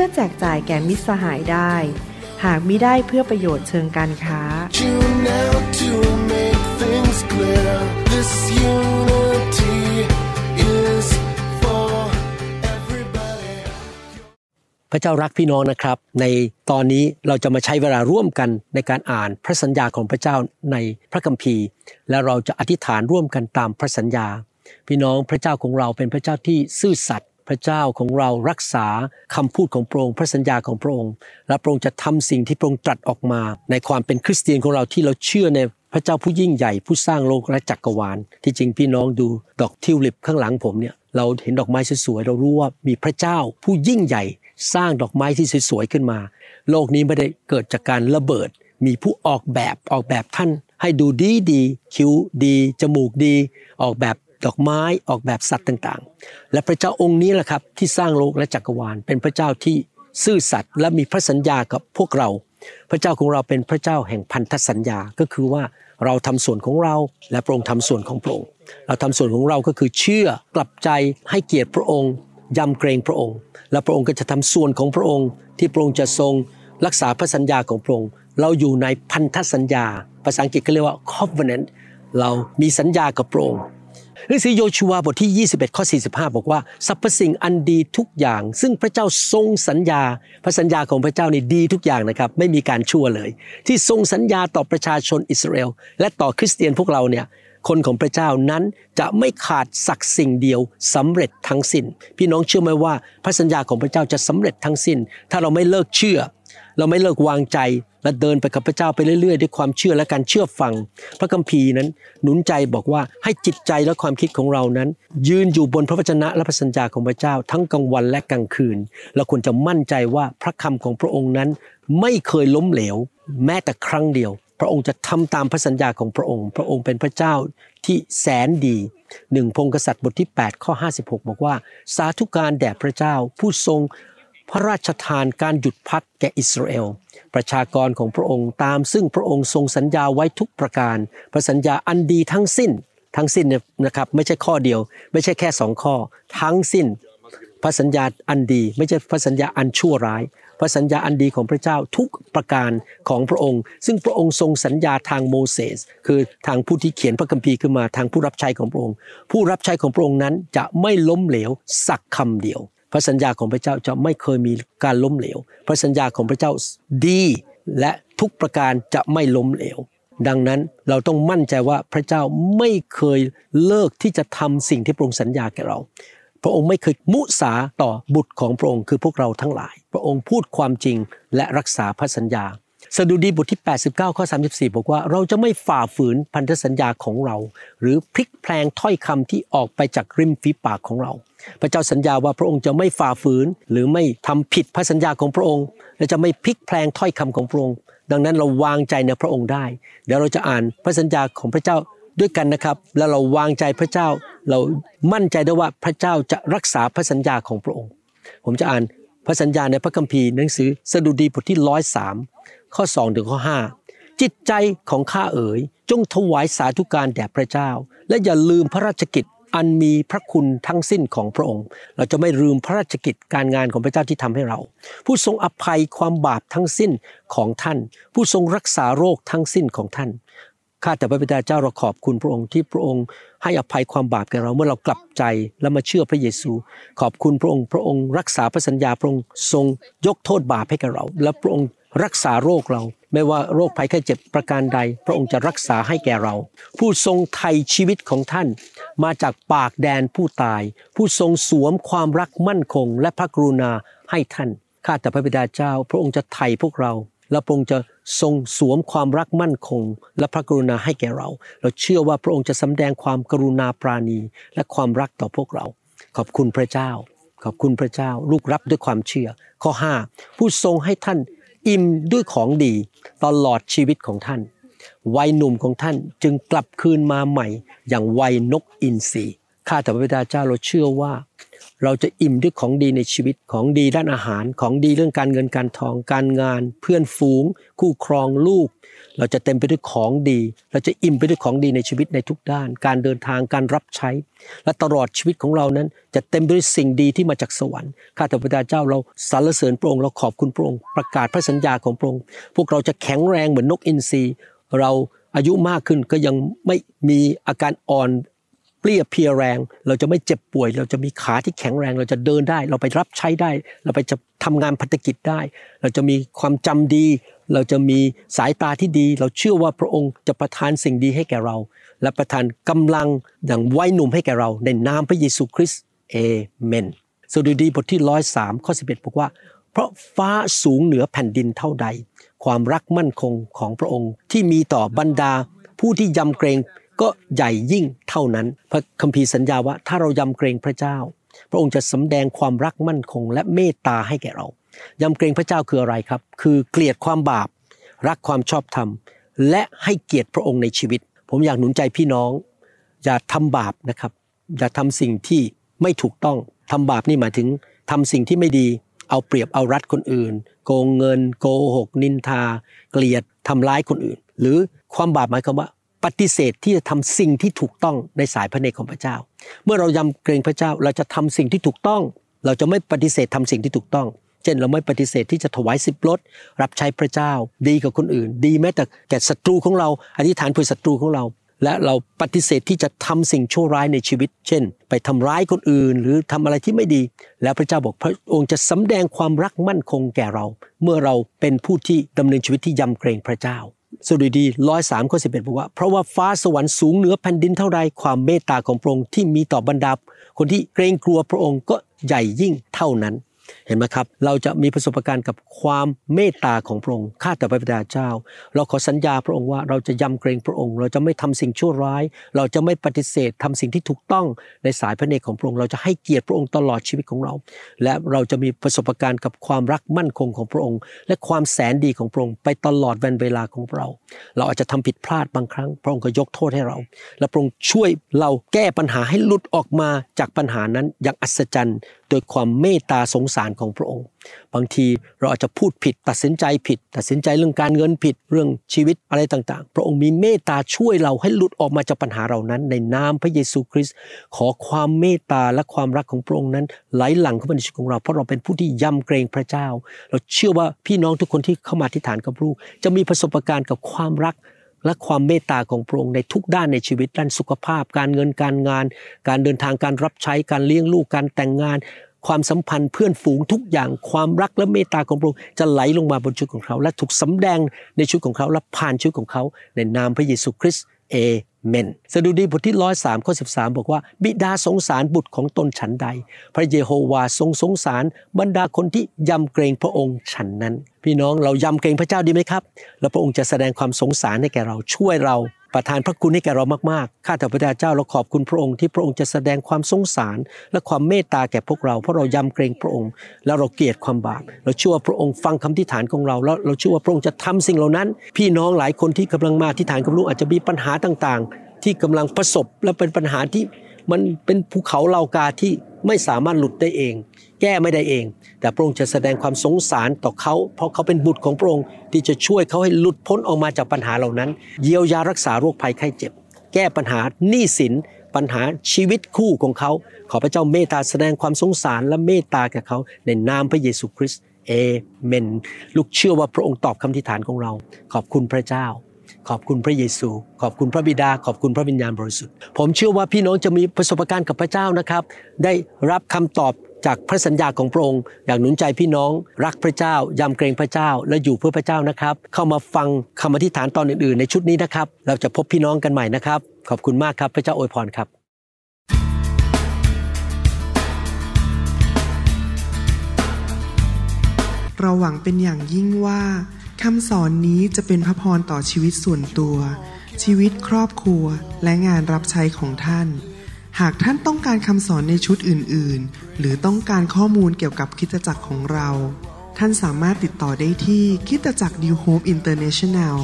พื่อแจกจ่ายแก่มิตรสหายได้ หากมิได้เพื่อประโยชน์เชิงการค้า clear. พระเจ้ารักพี่น้องนะครับ ในตอนนี้เราจะมาใช้เวลาร่วมกันในการอ่านพระสัญญาของพระเจ้าในพระคัมภีร์ และเราจะอธิษฐานร่วมกันตามพระสัญญา พี่น้องพระเจ้าของเราเป็นพระเจ้าที่ซื่อสัตย์ พระเจ้าของเรารักษาคำพูดของพระองค์พระสัญญาของพระองค์ และพระองค์จะทำสิ่งที่พระองค์ตรัสออกมา ในความเป็นคริสเตียนของเราที่เราเชื่อในพระเจ้าผู้ยิ่งใหญ่ผู้สร้างโลกและจักรวาล ที่จริงพี่น้องดูดอกทิวลิปข้างหลังผมเนี่ยเราเห็นดอกไม้สวยๆเรารู้ว่ามีพระเจ้าผู้ยิ่งใหญ่ สร้างดอกไม้ที่สวยๆขึ้นมา โลกนี้ไม่ได้เกิดจากการระเบิด มีผู้ออกแบบออกแบบท่าน ให้ดูดีดีคิ้วดี จมูกดี ออกแบบ ดอกไม้ออกแบบสัตว์ต่างๆ และพระเจ้าองค์นี้แหละครับที่สร้างโลกและจักรวาล เป็นพระเจ้าที่ซื่อสัตย์และมีพระสัญญากับพวกเรา พระเจ้าของเราเป็นพระเจ้าแห่งพันธสัญญาก็คือว่าเราทำส่วนของเราและพระองค์ทำส่วนของพระองค์เราทำส่วนของเราก็คือเชื่อกลับใจให้เกียรติพระองค์ยำเกรงพระองค์ และพระองค์ก็จะทำส่วนของพระองค์ ที่พระองค์จะทรงรักษาพระสัญญาของพระองค์ เราอยู่ในพันธสัญญา ภาษาอังกฤษก็เรียกว่า covenant เรามีสัญญากับพระองค์ หนังสือโยชูวาบทที่ 21 ข้อ 45 บอกว่าสรรพสิ่งอันดีทุกอย่าง ซึ่งพระเจ้าทรงสัญญา พระสัญญาของพระเจ้านี่ดีทุกอย่างนะครับ ไม่มีการชั่วเลย ที่ทรงสัญญาต่อประชาชนอิสราเอลและต่อคริสเตียนพวกเราเนี่ยคนของพระเจ้านั้นจะไม่ขาดสักสิ่งเดียวสำเร็จทั้งสิน้น พี่น้องเชื่อไหมว่าพระสัญญาของพระเจ้าจะสำเร็จทั้งสิน้น ถ้าเราไม่เลิกเชื่อ เราไม่เลิกวางใจและเดินไปกับพระเจ้าไปเรื่อยๆ ด้วยความเชื่อและการเชื่อฟัง พระคัมภีร์นั้นหนุนใจบอกว่าให้จิตใจและความคิดของเรานั้น ยืนอยู่บนพระวจนะและพระสัญญาของพระเจ้า ทั้งกลางวันและกลางคืน เราควรจะมั่นใจว่าพระคำของพระองค์นั้น ไม่เคยล้มเหลว แม้แต่ครั้งเดียว พระองค์จะทำตามพระสัญญาของพระองค์ พระองค์เป็นพระเจ้าที่แสนดีหนึ่งพงกษัตริย์บทที่8ข้อ56 บอกว่า สาธุการแด่พระเจ้าผู้ทรง พระราชทานการหยุดพักแก่อิสราเอล ประชากรของพระองค์ตามซึ่งพระองค์ทรงสัญญาไว้ทุกประการ พระสัญญาอันดีทั้งสิ้น ทั้งสิ้นนะครับ ไม่ใช่ข้อเดียว ไม่ใช่แค่สองข้อ ทั้งสิ้น พระสัญญาอันดี ไม่ใช่พระสัญญาอันชั่วร้าย พระสัญญาอันดีของพระเจ้าทุกประการของพระองค์ ซึ่งพระองค์ทรงสัญญาทางโมเสส คือทางผู้ที่เขียนพระคัมภีร์ขึ้นมาทางผู้รับใช้ของพระองค์ ผู้รับใช้ของพระองค์นั้นจะไม่ล้มเหลวสักคำเดียว พระสัญญาของพระเจ้าจะไม่เคยมีการล้มเหลว พระสัญญาของพระเจ้าดีและทุกประการจะไม่ล้มเหลว ดังนั้นเราต้องมั่นใจว่าพระเจ้าไม่เคยเลิกที่จะทำสิ่งที่พระองค์สัญญาแก่เรา พระองค์ไม่เคยมุสาต่อบุตรของพระองค์คือพวกเราทั้งหลาย พระองค์พูดความจริงและรักษาพระสัญญา สดุดีบทที่ 89 ข้อ 34 บอกว่าเราจะไม่ฝ่าฝืนพันธสัญญาของเรา หรือพลิกแพลงถ้อยคำที่ออกไปจากริมฝีปากของเรา พระเจ้าสัญญาว่าพระองค์จะไม่ฝ่าฝืน หรือไม่ทำผิดพระสัญญาของพระองค์ และจะไม่พลิกแพลงถ้อยคำของพระองค์ ดังนั้นเราวางใจในพระองค์ได้ เดี๋ยวเราจะอ่านพระสัญญาของพระเจ้าด้วยกันนะครับ แล้วเราวางใจพระเจ้า เรามั่นใจได้ว่าพระเจ้าจะรักษาพระสัญญาของพระองค์ ผมจะอ่านพระสัญญาในพระคัมภีร์หนังสือสดุดีบทที่ร้อยสาม ข้อ2ถึงข้อ5 จิตใจของข้าเอ๋ยจงถวายสาธุการแด่พระเจ้า และอย่าลืมพระราชกิจอันมีพระคุณทั้งสิ้นของพระองค์ เราจะไม่ลืมพระราชกิจการงานของพระเจ้าที่ทำให้เรา ผู้ทรงอภัยความบาปทั้งสิ้นของท่าน ผู้ทรงรักษาโรคทั้งสิ้นของท่านข้าแต่พระบิดาเจ้าเราขอบคุณพระองค์ที่พระองค์ ให้อภัยความบาปแก่เราเมื่อเรากลับใจและมาเชื่อพระเยซู ขอบคุณพระองค์ พระองค์ รักษาพระสัญญาพระองค์ทรงยกโทษบาปให้แก่เรา และพระองค์ รักษาโรคเรา ไม่ว่าโรคภัยแค่เจ็บประการใด พระองค์จะรักษาให้แก่เรา ผู้ทรงไถ่ชีวิตของท่าน มาจากปากแดนผู้ตาย ผู้ทรงสวมความรักมั่นคง และพระกรุณาให้ท่านข้าแต่พระบิดาเจ้า พระองค์จะไถ่พวกเรา และพระองค์จะทรงสวมความรักมั่นคง และพระกรุณาให้แก่เรา เราเชื่อว่าพระองค์จะสำแดงความกรุณาปราณี และความรักต่อพวกเรา ขอบคุณพระเจ้า ขอบคุณพระเจ้า ลูกรับด้วยความเชื่อ ข้อ 5 ผู้ทรงให้ท่าน อิ่มด้วยของดีตลอดชีวิตของท่าน วัยหนุ่มของท่านจึงกลับคืนมาใหม่ อย่างวัยนกอินทรี ข้าแต่พระบิดาเจ้าเราเชื่อว่า เราจะอิ่มด้วยของดีในชีวิตของดีด้านอาหารของดีเรื่องการเงินการทอง การงาน เพื่อนฝูง คู่ครองลูก เราจะเต็มไปด้วยของดี เราจะอิ่มไปด้วยของดีในชีวิตในทุกด้าน การเดินทางการรับใช้ และตลอดชีวิตของเรานั้น จะเต็มไปด้วยสิ่งดีที่มาจากสวรรค์ข้าแต่พระบิดาเจ้าเราสรรเสริญพระองค์เราขอบคุณพระองค์ประกาศพระสัญญาของพระองค์พวกเราจะแข็งแรงเหมือนนกอินทรีเราอายุมากขึ้นก็ยังไม่มีอาการอ่อน เปรี้ยเพียแรง เราจะไม่เจ็บป่วย เราจะมีขาที่แข็งแรง เราจะเดินได้ เราไปรับใช้ได้ เราไปจะทำงานพัฒกิจได้ เราจะมีความจำดี เราจะมีสายตาที่ดี เราเชื่อว่าพระองค์จะประทานสิ่งดีให้แก่เรา และประทานกำลังอย่างวัยหนุ่มให้แก่เราในนามพระเยซูคริสต์เอเมนสดุดีบทที่ร้อยสามข้อสิบเอ็ดบอกว่า เพราะฟ้าสูงเหนือแผ่นดินเท่าใด ความรักมั่นคงของพระองค์ที่มีต่อบรรดาผู้ที่ยำเกรง ก็ใหญ่ยิ่งเท่านั้น พระคัมภีร์สัญญาว่าถ้าเรายำเกรงพระเจ้า พระองค์จะสำแดงความรักมั่นคง และเมตตาให้แก่เรายำเกรงพระเจ้าคืออะไรครับ คือเกลียดความบาป รักความชอบธรรม และให้เกียรติพระองค์ในชีวิต ผมอยากหนุนใจพี่น้อง อย่าทำบาปนะครับ อย่าทำสิ่งที่ไม่ถูกต้องทำบาปนี่หมายถึงทำสิ่งที่ไม่ดี เอาเปรียบเอารัดคนอื่น โกงเงิน โกหก นินทา เกลียดทำร้ายคนอื่น หรือความบาปหมายความว่า ปฏิเสธที่จะทำสิ่งที่ถูกต้องในสายพระเนตรของพระเจ้า เมื่อเรายำเกรงพระเจ้าเราจะทำสิ่งที่ถูกต้อง เราจะไม่ปฏิเสธทำสิ่งที่ถูกต้อง เช่นเราไม่ปฏิเสธที่จะถวายสิบลดรับใช้พระเจ้า ดีกับคนอื่น ดีแม้แต่แก่ศัตรูของเราอธิษฐานเพื่อศัตรูของเรา และเราปฏิเสธที่จะทำสิ่งชั่วร้ายในชีวิต เช่น ไปทำร้ายคนอื่น หรือทำอะไรที่ไม่ดี แล้วพระเจ้าบอกพระองค์จะสำแดงความรักมั่นคงแก่เรา เมื่อเราเป็นผู้ที่ดำเนินชีวิตที่ยำเกรงพระเจ้า สดุดีร้อยสามข้อสิบเอ็ดบอกว่า เพราะว่าฟ้าสวรรค์สูงเหนือแผ่นดินเท่าใดความเมตตาของพระองค์ที่มีต่อบรรดาคนที่เกรงกลัวพระองค์ก็ใหญ่ยิ่งเท่านั้น เห็นไหมครับ เราจะมีประสบการณ์กับความเมตตาของพระองค์ข้าแต่พระบิดาเจ้า เราขอสัญญาพระองค์ว่าเราจะยำเกรงพระองค์ เราจะไม่ทำสิ่งชั่วร้าย เราจะไม่ปฏิเสธทำสิ่งที่ถูกต้องในสายพระเนตรของพระองค์เราจะให้เกียรติพระองค์ตลอดชีวิตของเรา และเราจะมีประสบการณ์กับความรักมั่นคงของพระองค์ และความแสนดีของพระองค์ไปตลอดวันเวลาของเรา เราอาจจะทำผิดพลาดบางครั้ง พระองค์ก็ยกโทษให้เรา และพระองค์ช่วยเราแก้ปัญหาให้หลุดออกมาจากปัญหานั้นอย่างอัศจรรย์ โดยความเมตตาสงสารของพระองค์ บางทีเราอาจจะพูดผิดตัดสินใจผิด ตัดสินใจเรื่องการเงินผิดเรื่องชีวิตอะไรต่างๆ พระองค์มีเมตตาช่วยเราให้หลุดออกมาจากปัญหาเหล่านั้น ในนามพระเยซูคริสต์ขอความเมตตาและความรักของพระองค์นั้นไหลหลั่งเข้ามาในชีวิตของเรา เพราะเราเป็นผู้ที่ยำเกรงพระเจ้า เราเชื่อว่าพี่น้องทุกคนที่เข้ามาที่ฐานกับลูกจะมีประสบการณ์กับความรัก และความเมตตาของพระองค์ในทุกด้านในชีวิตด้านสุขภาพ การเงินการงาน การเดินทางการรับใช้การเลี้ยงลูกการแต่งงาน ความสัมพันธ์เพื่อนฝูงทุกอย่างความรักและเมตตาของพระองค์จะไหลลงมาบนชีวิตของเขา และถูกสำแดงในชีวิตของเขาและผ่านชีวิตของเขาในนามพระเยซูคริสต์ เอเมนสดุดีบทที่ร้อยสามข้อสิบสามบอกว่า บิดาสงสารบุตรของตนฉันใด พระเยโฮวาทรงสงสารบรรดาคนที่ยำเกรงพระองค์ฉันนั้น พี่น้องเรายำเกรงพระเจ้าดีไหมครับ แล้วพระองค์จะแสดงความสงสารให้แก่เราช่วยเรา ประทานพระคุณให้แก่เรามากๆ ข้าแต่พระเจ้าเราขอบคุณพระองค์ที่พระองค์จะแสดงความสงสาร และความเมตตาแก่พวกเรา เพราะเรายำเกรงพระองค์ แล้วเราเกลียดความบาป เราเชื่อว่าพระองค์ฟังคำที่ฐานของเรา แล้วเราเชื่อว่าพระองค์จะทำสิ่งเหล่านั้น พี่น้องหลายคนที่กำลังมาที่ฐานกับลูกอาจจะมีปัญหาต่างๆ ที่กำลังประสบและเป็นปัญหาที่ มันเป็นภูเขาเหล่ากาที่ไม่สามารถหลุดได้เอง แก้ไม่ได้เอง แต่พระองค์จะแสดงความสงสารต่อเขา เพราะเขาเป็นบุตรของพระองค์ที่จะช่วยเขาให้หลุดพ้นออกมาจากปัญหาเหล่านั้น เยียวยารักษาโรคภัยไข้เจ็บ แก้ปัญหาหนี้สิน ปัญหาชีวิตคู่ของเขา ขอพระเจ้าเมตตาแสดงความสงสารและเมตตาแก่เขาในนามพระเยซูคริสต์เอเมน ลูกเชื่อว่าพระองค์ตอบคำทิฐานของเรา ขอบคุณพระเจ้า ขอบคุณพระเยซู ขอบคุณพระบิดา ขอบคุณพระวิญญาณบริสุทธิ์ ผมเชื่อว่าพี่น้องจะมีประสบการณ์กับพระเจ้านะครับ ได้รับคำตอบจากพระสัญญาของพระองค์อยากหนุนใจพี่น้อง รักพระเจ้ายำเกรงพระเจ้าและอยู่เพื่อพระเจ้านะครับ เข้ามาฟังคำอธิษฐานตอนอื่นๆ ในชุดนี้นะครับ เราจะพบพี่น้องกันใหม่นะครับ ขอบคุณมากครับพระเจ้าอวยพรครับ เราหวังเป็นอย่างยิ่งว่า คำสอนนี้จะเป็นพระพรต่อชีวิตส่วนตัว ชีวิตครอบครัวและงานรับใช้ของท่าน หากท่านต้องการคำสอนในชุดอื่น ๆ หรือต้องการข้อมูลเกี่ยวกับคิดจักรของเรา ท่านสามารถติดต่อได้ที่คิดจักร New Hope International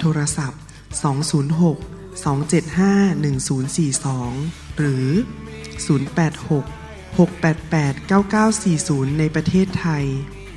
โทรศัพท์ 206 275 1042 หรือ 086 688 9940 ในประเทศไทย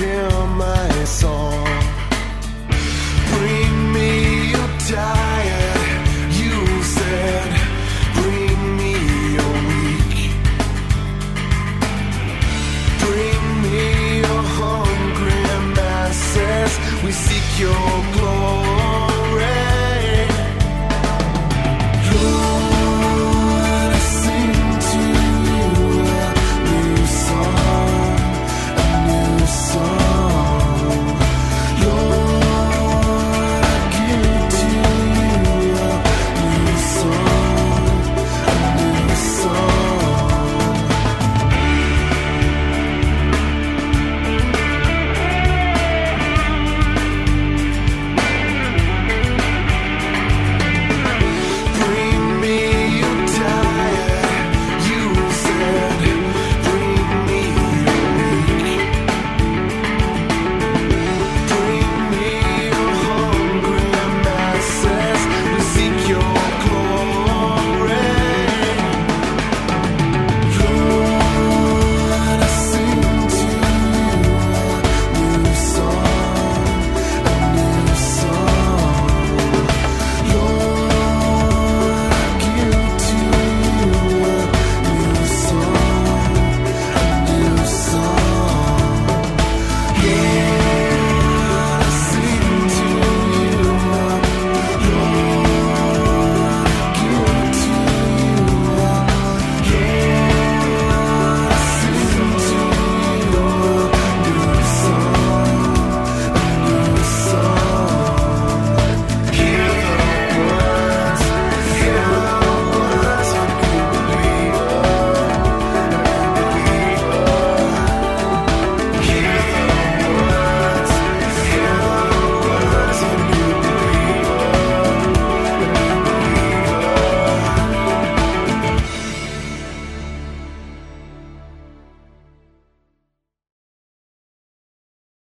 Hear my song.